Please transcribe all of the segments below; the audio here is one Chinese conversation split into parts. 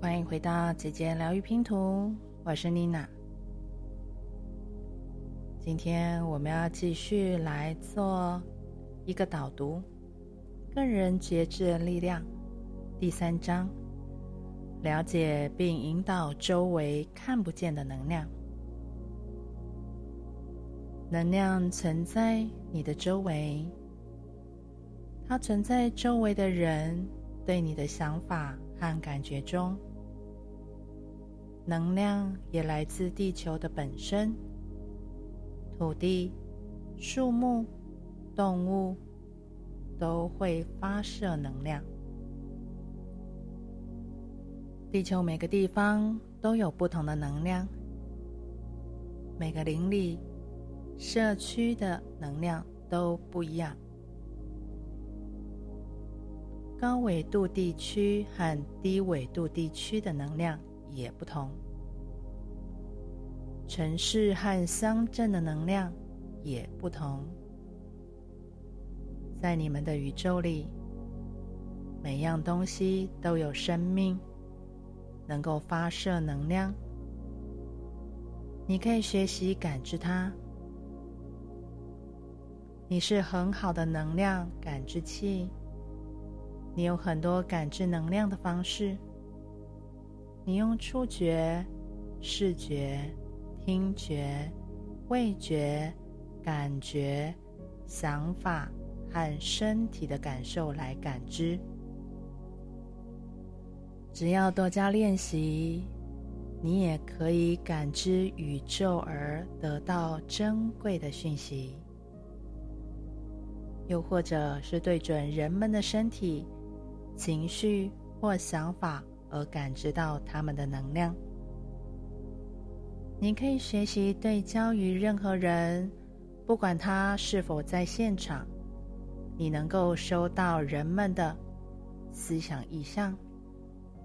欢迎回到姐姐疗愈拼图，我是妮娜。今天我们要继续来做一个导读，个人觉知的力量第三章，了解并引导周围看不见的能量。能量存在你的周围，它存在周围的人对你的想法和感觉中。能量也来自地球的本身，土地、树木、动物都会发射能量。地球每个地方都有不同的能量，每个邻里。社区的能量都不一样，高纬度地区和低纬度地区的能量也不同，城市和乡镇的能量也不同。在你们的宇宙里，每样东西都有生命，能够发射能量。你可以学习感知它。你是很好的能量感知器，你有很多感知能量的方式。你用触觉、视觉、听觉、味觉、感觉、想法和身体的感受来感知。只要多加练习，你也可以感知宇宙而得到珍贵的讯息。又或者是对准人们的身体、情绪或想法而感知到他们的能量。你可以学习对焦于任何人，不管他是否在现场，你能够收到人们的思想意向、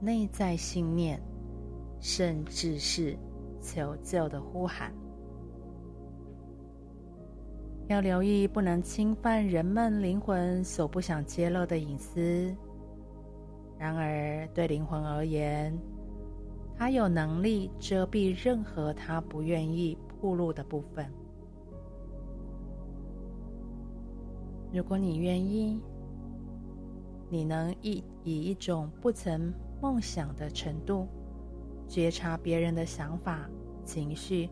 内在信念，甚至是求救的呼喊。要留意，不能侵犯人们灵魂所不想揭露的隐私。然而，对灵魂而言，它有能力遮蔽任何它不愿意暴露的部分。如果你愿意，你能以以一种不曾梦想的程度觉察别人的想法、情绪，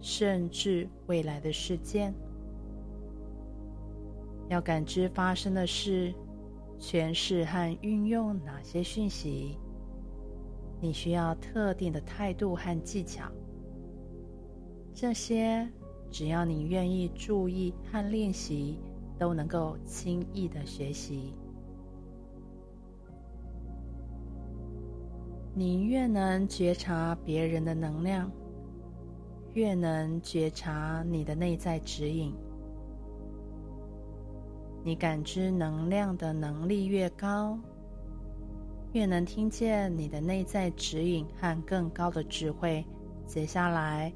甚至未来的事件。要感知发生的事，诠释和运用哪些讯息，你需要特定的态度和技巧。这些只要你愿意注意和练习，都能够轻易的学习。你越能觉察别人的能量，越能觉察你的内在指引。你感知能量的能力越高，越能听见你的内在指引和更高的智慧。接下来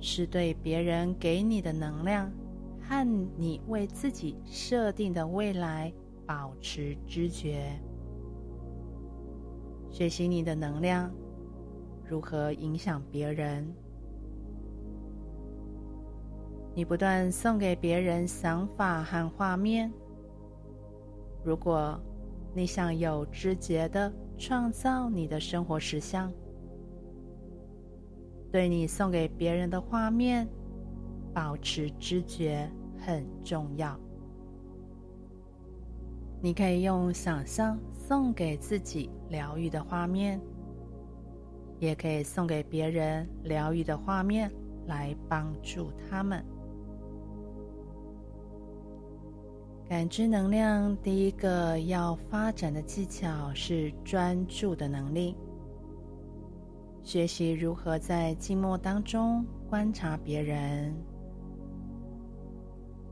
是对别人给你的能量和你为自己设定的未来保持知觉，学习你的能量如何影响别人。你不断送给别人想法和画面。如果你想有知觉的创造你的生活实相，对你送给别人的画面保持知觉很重要。你可以用想象送给自己疗愈的画面，也可以送给别人疗愈的画面来帮助他们。感知能量，第一个要发展的技巧是专注的能力。学习如何在静默当中观察别人。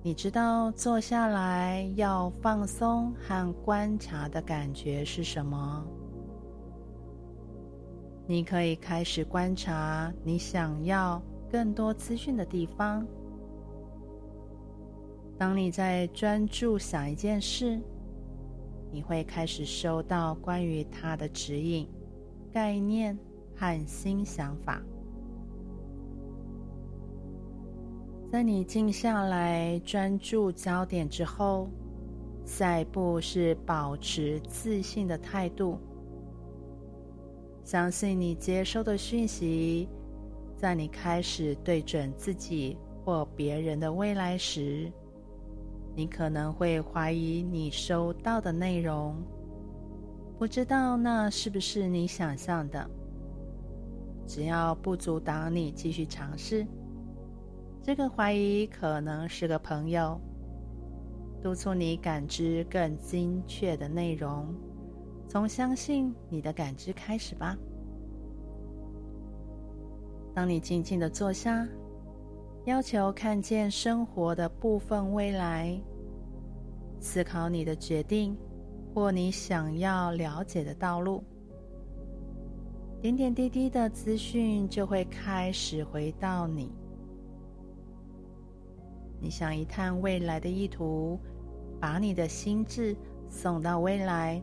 你知道坐下来要放松和观察的感觉是什么？你可以开始观察你想要更多资讯的地方。当你在专注想一件事，你会开始收到关于它的指引概念和新想法。在你静下来，专注焦点之后，下一步是保持自信的态度。相信你接收的讯息，在你开始对准自己或别人的未来时，你可能会怀疑你收到的内容，不知道那是不是你想象的。只要不阻挡你继续尝试。这个怀疑可能是个朋友，督促你感知更精确的内容。从相信你的感知开始吧。当你静静的坐下，要求看见生活的部分未来，思考你的决定或你想要了解的道路，点点滴滴的资讯就会开始回到你。你想一探未来的意图，把你的心智送到未来，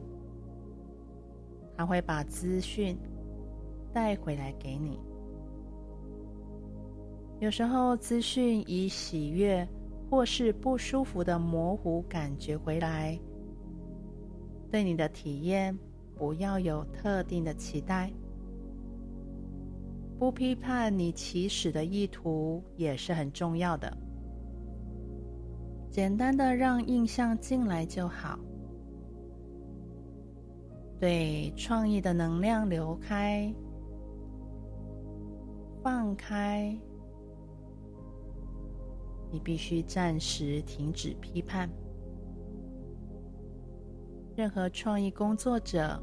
他会把资讯带回来给你。有时候资讯以喜悦或是不舒服的模糊感觉回来，对你的体验不要有特定的期待，不批判你起始的意图也是很重要的。简单的让印象进来就好，对创意的能量流开，放开。你必须暂时停止批判。任何创意工作者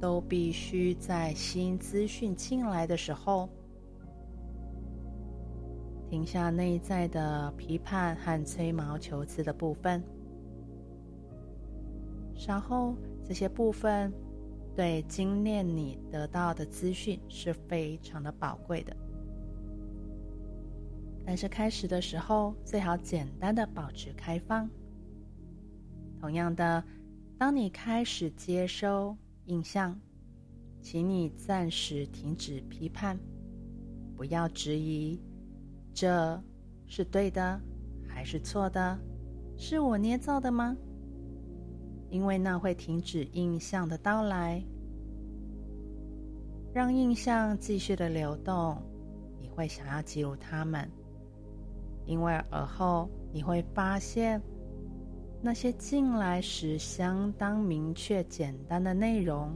都必须在新资讯进来的时候。停下内在的批判和吹毛求疵的部分，稍后这些部分对精炼你得到的资讯是非常的宝贵的。但是开始的时候最好简单的保持开放。同样的，当你开始接收印象，请你暂时停止批判，不要质疑。这是对的还是错的？是我捏造的吗？因为那会停止印象的到来，让印象继续的流动。你会想要记录它们，因为而后你会发现，那些进来时相当明确简单的内容，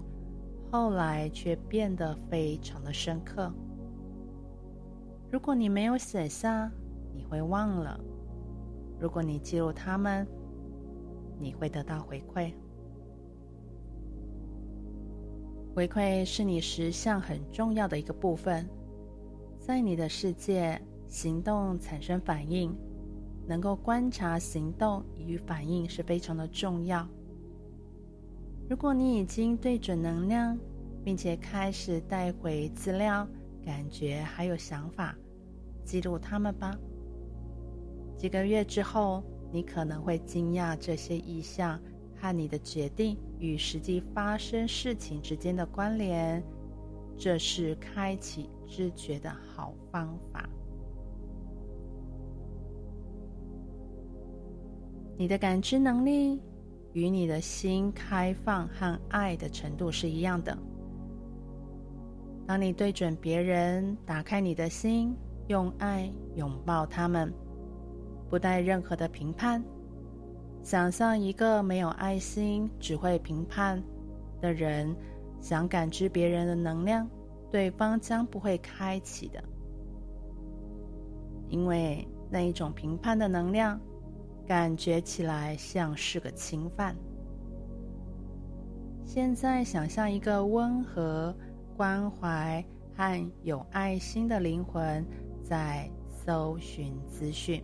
后来却变得非常的深刻。如果你没有写下，你会忘了；如果你记录它们，你会得到回馈。回馈是你实相很重要的一个部分。在你的世界，行动产生反应，能够观察行动与反应是非常的重要。如果你已经对准能量，并且开始带回资料、感觉还有想法。记录它们吧。几个月之后，你可能会惊讶这些意象和你的决定与实际发生事情之间的关联。这是开启知觉的好方法。你的感知能力与你的心开放和爱的程度是一样的。当你对准别人，打开你的心。用爱拥抱他们，不带任何的评判。想象一个没有爱心、只会评判的人，想感知别人的能量，对方将不会开启的，因为那一种评判的能量，感觉起来像是个侵犯。现在想象一个温和、关怀和有爱心的灵魂。在搜寻资讯，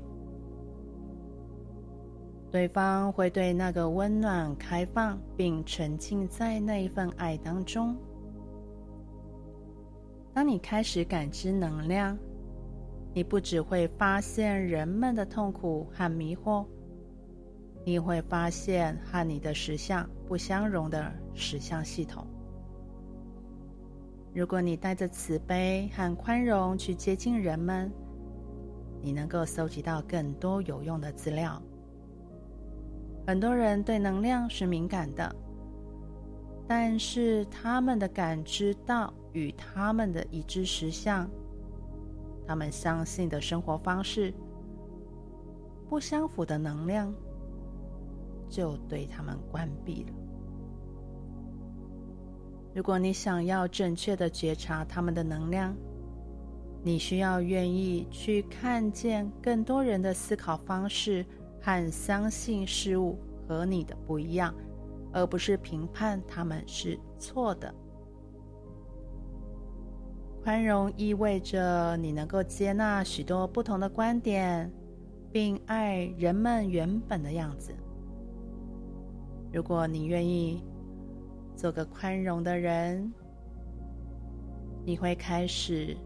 对方会对那个温暖、开放，并沉浸在那一份爱当中。当你开始感知能量，你不只会发现人们的痛苦和迷惑，你会发现和你的实相不相容的实相系统。如果你带着慈悲和宽容去接近人们，你能够搜集到更多有用的资料。很多人对能量是敏感的，但是他们的感知到与他们的已知实相，他们相信的生活方式不相符的能量，就对他们关闭了。如果你想要正确的觉察他们的能量，你需要愿意去看见更多人的思考方式和相信事物和你的不一样，而不是评判他们是错的。宽容意味着你能够接纳许多不同的观点，并爱人们原本的样子。如果你愿意做个宽容的人，你会开始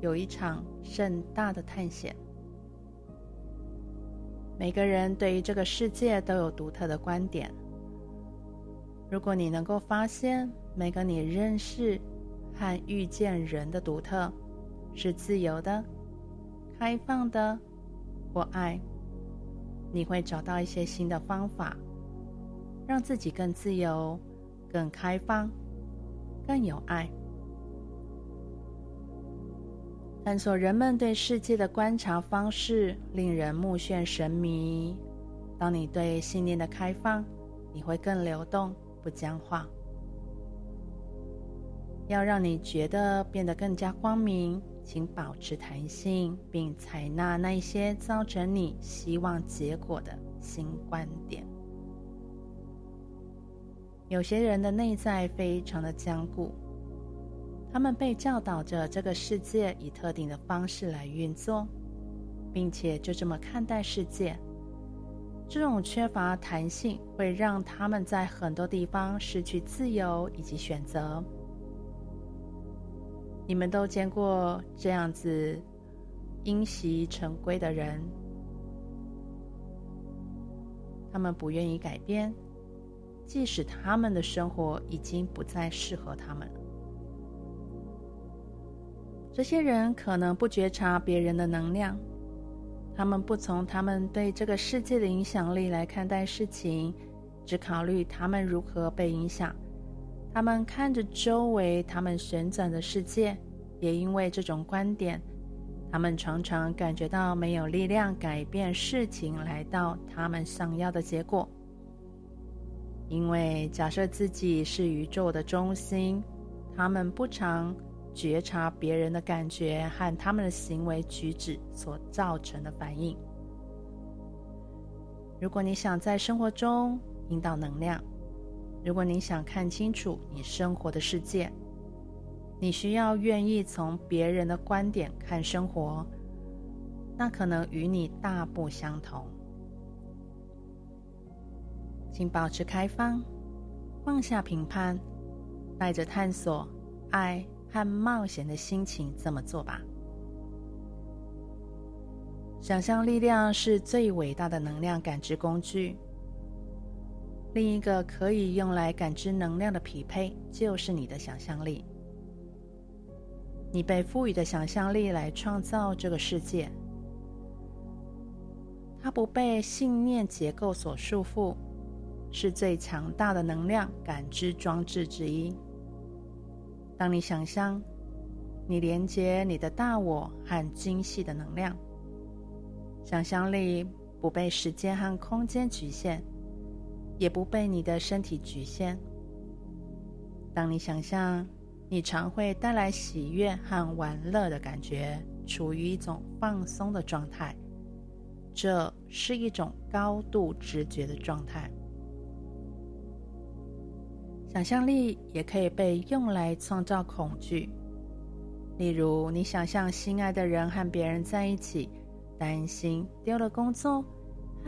有一场盛大的探险。每个人对于这个世界都有独特的观点。如果你能够发现每个你认识和遇见人的独特，是自由的、开放的或爱，你会找到一些新的方法。让自己更自由、更开放、更有爱，探索人们对世界的观察方式，令人目眩神迷。当你对信念的开放，你会更流动，不僵化。要让你觉得变得更加光明，请保持弹性，并采纳那一些造成你希望结果的新观点。有些人的内在非常的坚固，他们被教导着这个世界以特定的方式来运作，并且就这么看待世界。这种缺乏弹性会让他们在很多地方失去自由以及选择。你们都见过这样子因袭成规的人，他们不愿意改变。即使他们的生活已经不再适合他们，这些人可能不觉察别人的能量，他们不从他们对这个世界的影响力来看待事情，只考虑他们如何被影响。他们看着周围他们旋转的世界，也因为这种观点，他们常常感觉到没有力量改变事情，来到他们想要的结果。因为假设自己是宇宙的中心，他们不常觉察别人的感觉和他们的行为举止所造成的反应。如果你想在生活中引导能量，如果你想看清楚你生活的世界，你需要愿意从别人的观点看生活，那可能与你大不相同。请保持开放，放下评判，带着探索、爱和冒险的心情这么做吧。想象力量是最伟大的能量感知工具。另一个可以用来感知能量的匹配，就是你的想象力。你被赋予的想象力来创造这个世界，它不被信念结构所束缚。是最强大的能量感知装置之一。当你想象，你连接你的大我和精细的能量，想象力不被时间和空间局限，也不被你的身体局限。当你想象，你常会带来喜悦和玩乐的感觉，处于一种放松的状态。这是一种高度直觉的状态。想象力也可以被用来创造恐惧，例如你想象心爱的人和别人在一起，担心丢了工作，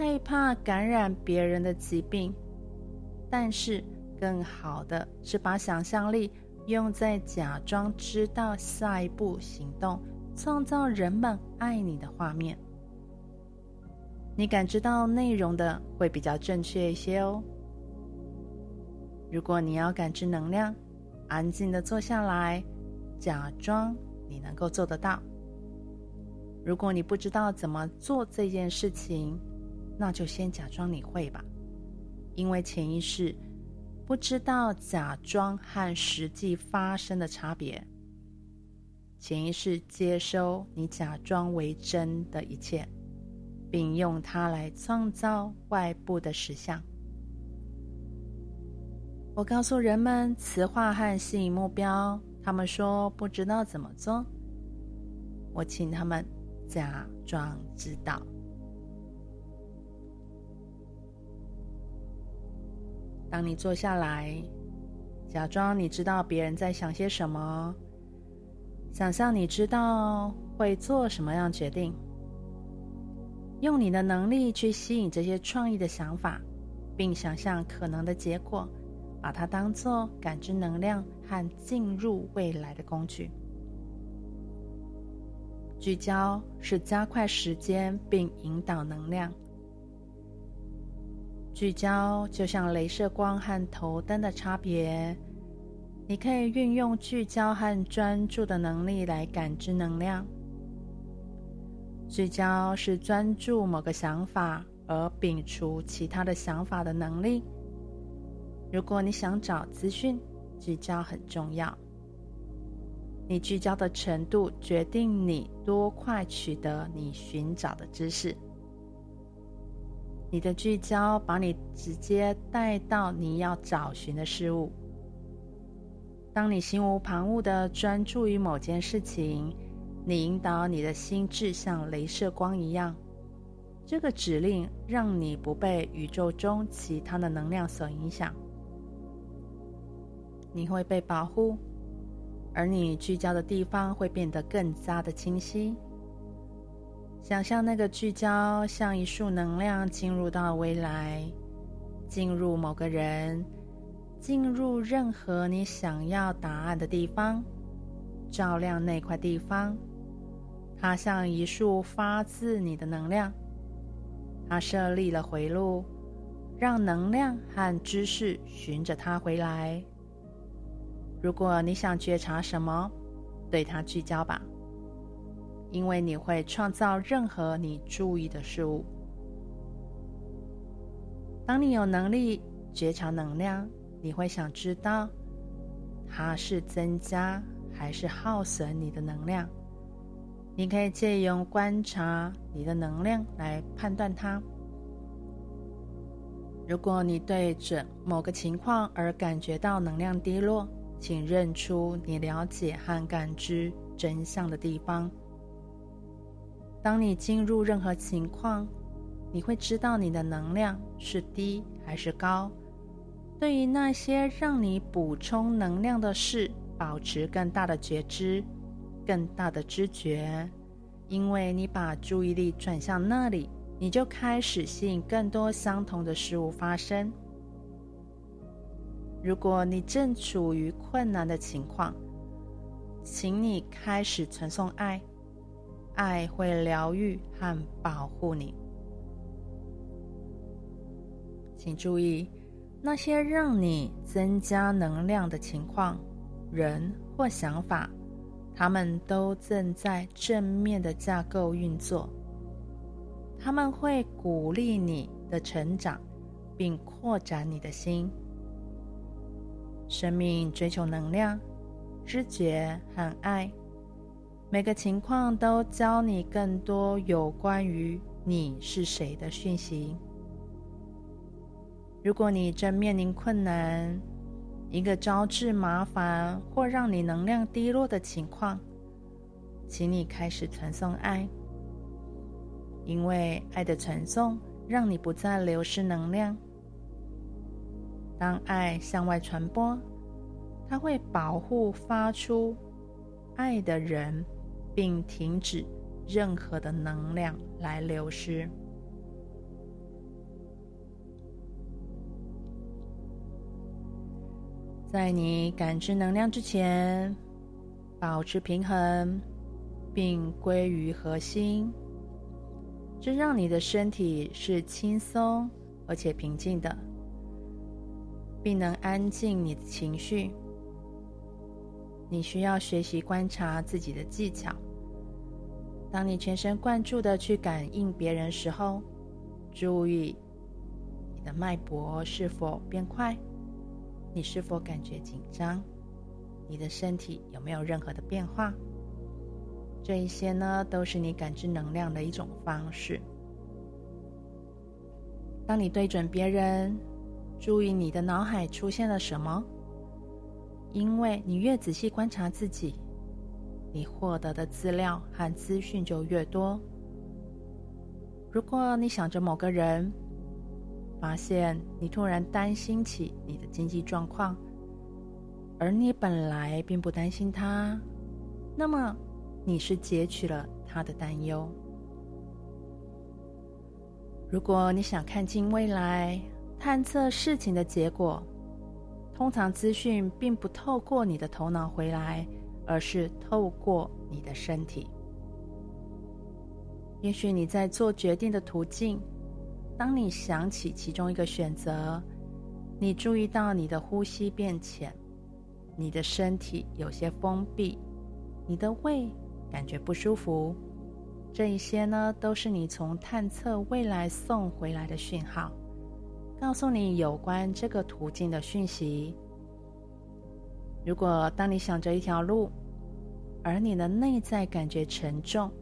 害怕感染别人的疾病。但是，更好的是把想象力用在假装知道下一步行动，创造人们爱你的画面。你感知到内容的会比较正确一些哦。如果你要感知能量，安静的坐下来，假装你能够做得到。如果你不知道怎么做这件事情，那就先假装你会吧，因为潜意识不知道假装和实际发生的差别。潜意识接收你假装为真的一切，并用它来创造外部的实相。我告诉人们磁化和吸引目标，他们说不知道怎么做。我请他们假装知道。当你坐下来，假装你知道别人在想些什么，想象你知道会做什么样决定，用你的能力去吸引这些创意的想法，并想象可能的结果。把它当作感知能量和进入未来的工具。聚焦是加快时间并引导能量。聚焦就像镭射光和头灯的差别。你可以运用聚焦和专注的能力来感知能量。聚焦是专注某个想法而摒除其他的想法的能力。如果你想找资讯，聚焦很重要。你聚焦的程度决定你多快取得你寻找的知识。你的聚焦把你直接带到你要找寻的事物。当你心无旁骛地专注于某件事情，你引导你的心智像镭射光一样。这个指令让你不被宇宙中其他的能量所影响。你会被保护，而你聚焦的地方会变得更加的清晰。想象那个聚焦像一束能量进入到未来，进入某个人，进入任何你想要答案的地方，照亮那块地方。它像一束发自你的能量，它设立了回路，让能量和知识循着它回来。如果你想觉察什么，对它聚焦吧，因为你会创造任何你注意的事物。当你有能力觉察能量，你会想知道它是增加还是耗损你的能量。你可以借用观察你的能量来判断它。如果你对准某个情况而感觉到能量低落，请认出你了解和感知真相的地方。当你进入任何情况，你会知道你的能量是低还是高。对于那些让你补充能量的事，保持更大的觉知、更大的知觉，因为你把注意力转向那里，你就开始吸引更多相同的事物发生。如果你正处于困难的情况，请你开始传送爱，爱会疗愈和保护你。请注意，那些让你增加能量的情况、人或想法，他们都正在正面的架构运作。他们会鼓励你的成长，并扩展你的心。生命追求能量、知觉和爱，每个情况都教你更多有关于你是谁的讯息。如果你正面临困难，一个招致麻烦或让你能量低落的情况，请你开始传送爱，因为爱的传送让你不再流失能量。当爱向外传播，它会保护发出爱的人，并停止任何的能量来流失。在你感知能量之前，保持平衡，并归于核心。这让你的身体是轻松而且平静的，并能安静你的情绪。你需要学习观察自己的技巧。当你全神贯注的去感应别人时候，注意你的脉搏是否变快，你是否感觉紧张，你的身体有没有任何的变化。这一些呢，都是你感知能量的一种方式。当你对准别人，注意你的脑海出现了什么，因为你越仔细观察自己。你获得的资料和资讯就越多。如果你想着某个人，发现你突然担心起你的经济状况，而你本来并不担心他，那么你是截取了他的担忧。如果你想看清未来，探测事情的结果，通常资讯并不透过你的头脑回来。而是透过你的身体。也许你在做决定的途径，当你想起其中一个选择，你注意到你的呼吸变浅，你的身体有些封闭，你的胃感觉不舒服，这一些呢，都是你从探测未来送回来的讯号，告诉你有关这个途径的讯息。如果当你想着一条路，而你的内在感觉沉重，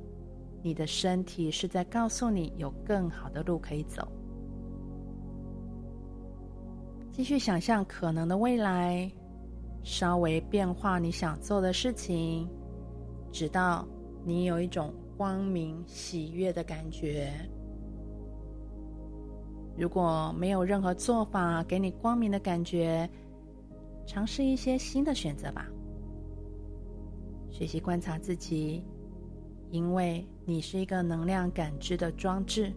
你的身体是在告诉你有更好的路可以走。继续想象可能的未来，稍微变化你想做的事情，直到你有一种光明喜悦的感觉。如果没有任何做法给你光明的感觉，尝试一些新的选择吧。学习观察自己，因为你是一个能量感知的装置。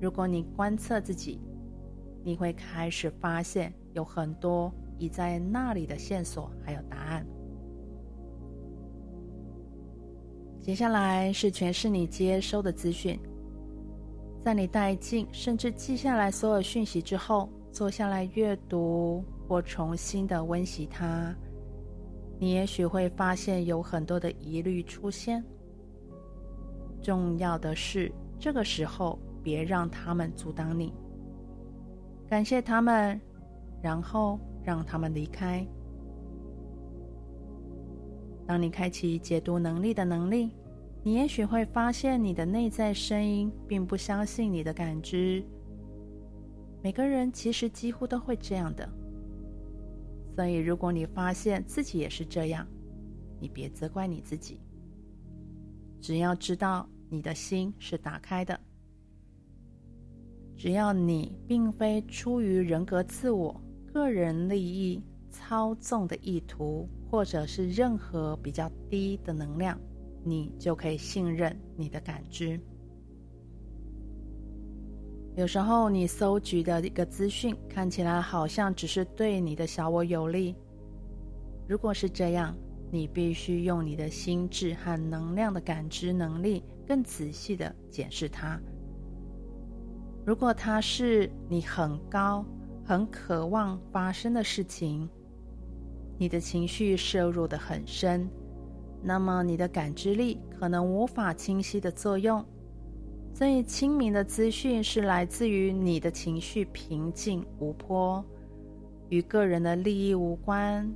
如果你观测自己，你会开始发现有很多已在那里的线索，还有答案。接下来是诠释你接收的资讯，在你带进甚至记下来所有讯息之后，坐下来阅读或重新的温习它。你也许会发现有很多的疑虑出现。重要的是，这个时候别让他们阻挡你。感谢他们，然后让他们离开。当你开启解读能力的能力，你也许会发现你的内在声音并不相信你的感知。每个人其实几乎都会这样的。所以，如果你发现自己也是这样，你别责怪你自己。只要知道你的心是打开的，只要你并非出于人格自我、个人利益操纵的意图，或者是任何比较低的能量，你就可以信任你的感知。有时候，你搜集的一个资讯看起来好像只是对你的小我有利。如果是这样，你必须用你的心智和能量的感知能力更仔细的检视它。如果它是你很高、很渴望发生的事情，你的情绪摄入的很深，那么你的感知力可能无法清晰的作用。最清明的资讯是来自于你的情绪平静无波，与个人的利益无关。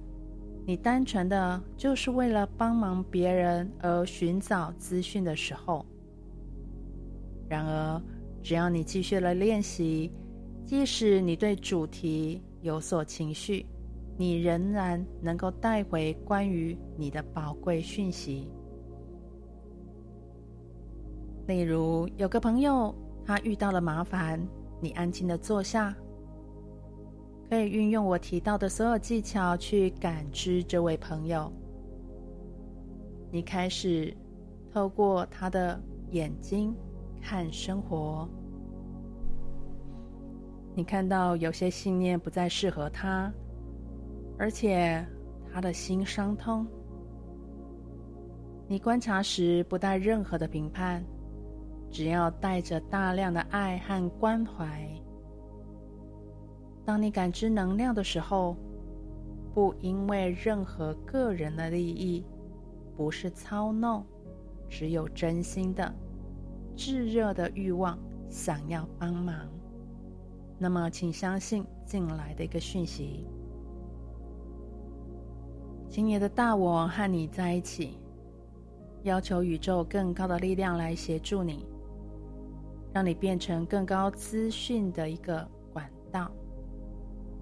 你单纯的就是为了帮忙别人而寻找资讯的时候。然而，只要你继续了练习，即使你对主题有所情绪，你仍然能够带回关于你的宝贵讯息。例如，有个朋友他遇到了麻烦，你安静的坐下，可以运用我提到的所有技巧去感知这位朋友。你开始透过他的眼睛看生活，你看到有些信念不再适合他，而且他的心伤痛。你观察时不带任何的评判。只要带着大量的爱和关怀。当你感知能量的时候，不因为任何个人的利益，不是操弄，只有真心的、炙热的欲望，想要帮忙。那么，请相信进来的一个讯息。今年的大我和你在一起，要求宇宙更高的力量来协助你，让你变成更高资讯的一个管道，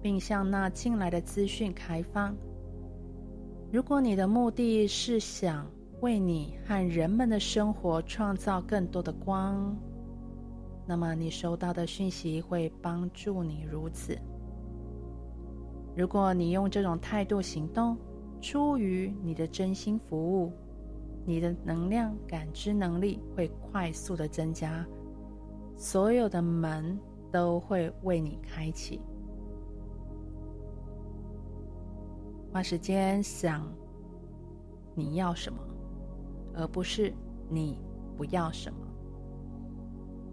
并向那进来的资讯开放。如果你的目的是想为你和人们的生活创造更多的光，那么你收到的讯息会帮助你如此。如果你用这种态度行动，出于你的真心服务，你的能量感知能力会快速的增加，所有的门都会为你开启。花时间想你要什么，而不是你不要什么。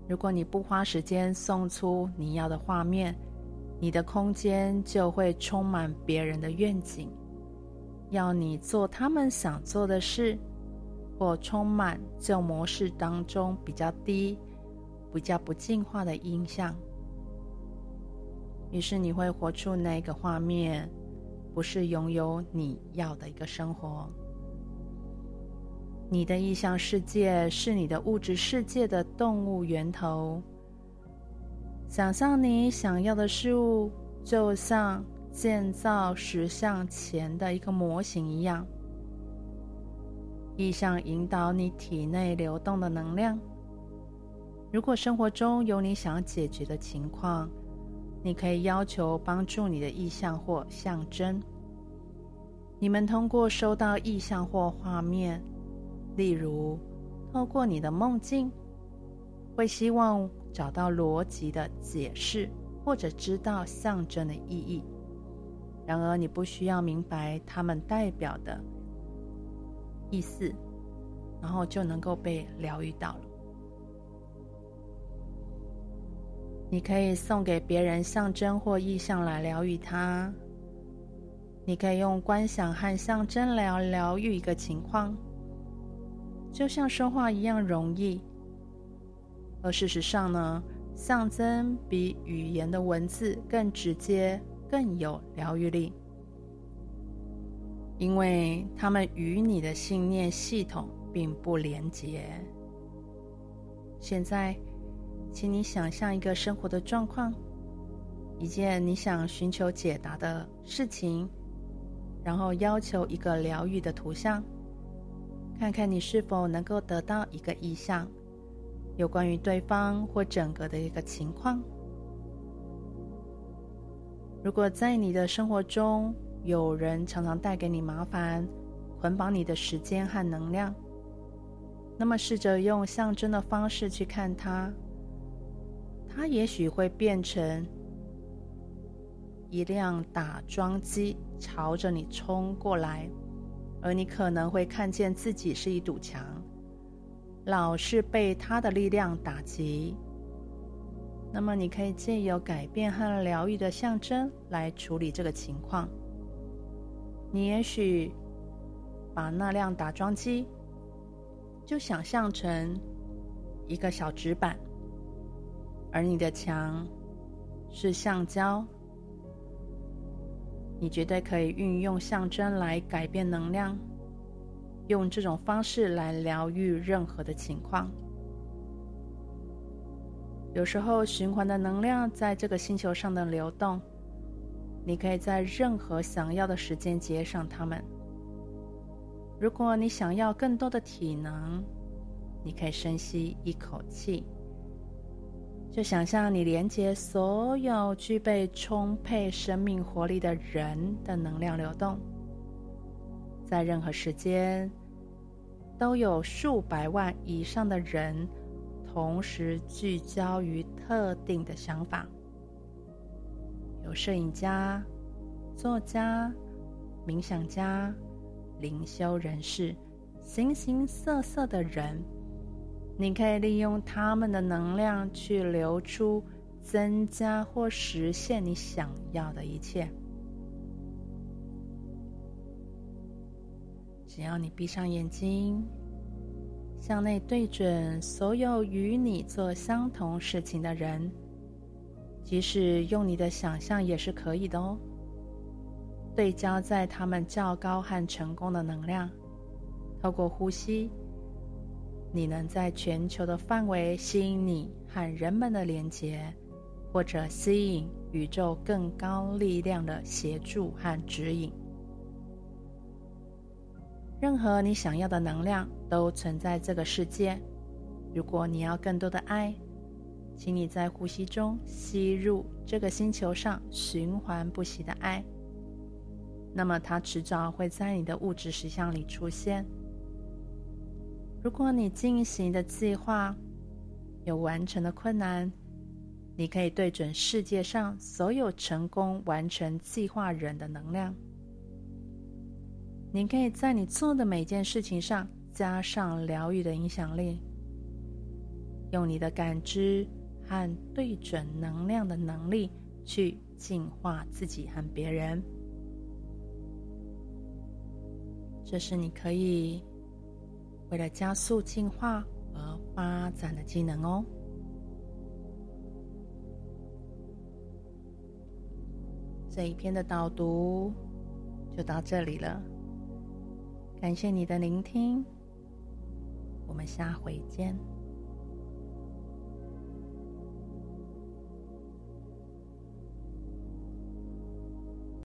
如果你不花时间送出你要的画面，你的空间就会充满别人的愿景。要你做他们想做的事，或充满旧模式当中比较低、比较不进化的印象。于是你会活出那个画面，不是拥有你要的一个生活。你的意象世界是你的物质世界的动物源头。想象你想要的事物，就像。建造石像前的一个模型一样，意象引导你体内流动的能量。如果生活中有你想解决的情况，你可以要求帮助你的意象或象征。你们通过收到意象或画面，例如透过你的梦境，会希望找到逻辑的解释，或者知道象征的意义。然而，你不需要明白它们代表的意思，然后就能够被疗愈到了。你可以送给别人象征或意象来疗愈他。你可以用观想和象征来疗愈一个情况，就像说话一样容易。而事实上呢，象征比语言的文字更直接。更有疗愈力，因为他们与你的信念系统并不连结。现在，请你想象一个生活的状况，一件你想寻求解答的事情，然后要求一个疗愈的图像，看看你是否能够得到一个意象，有关于对方或整个的一个情况。如果在你的生活中有人常常带给你麻烦，捆绑你的时间和能量，那么试着用象征的方式去看它，它也许会变成一辆打桩机朝着你冲过来，而你可能会看见自己是一堵墙，老是被它的力量打击。那么，你可以借由改变和疗愈的象征来处理这个情况。你也许把那辆打桩机就想象成一个小纸板，而你的墙是橡胶。你绝对可以运用象征来改变能量，用这种方式来疗愈任何的情况。有时候，循环的能量在这个星球上的流动，你可以在任何想要的时间接上它们。如果你想要更多的体能，你可以深吸一口气，就想象你连接所有具备充沛生命活力的人的能量流动，在任何时间，都有数百万以上的人。同时聚焦于特定的想法，有摄影家、作家、冥想家、灵修人士，形形色色的人。你可以利用他们的能量去流出，增加或实现你想要的一切。只要你闭上眼睛，向内对准所有与你做相同事情的人，即使用你的想象也是可以的哦。对焦在他们较高和成功的能量，透过呼吸，你能在全球的范围吸引你和人们的连结，或者吸引宇宙更高力量的协助和指引。任何你想要的能量都存在这个世界。如果你要更多的爱，请你在呼吸中吸入这个星球上循环不息的爱。那么它迟早会在你的物质实相里出现。如果你进行的计划有完成的困难，你可以对准世界上所有成功完成计划人的能量。你可以在你做的每件事情上加上疗愈的影响力，用你的感知和对准能量的能力去净化自己和别人。这是你可以为了加速进化而发展的技能哦。这一篇的导读就到这里了。感谢你的聆听，我们下回见。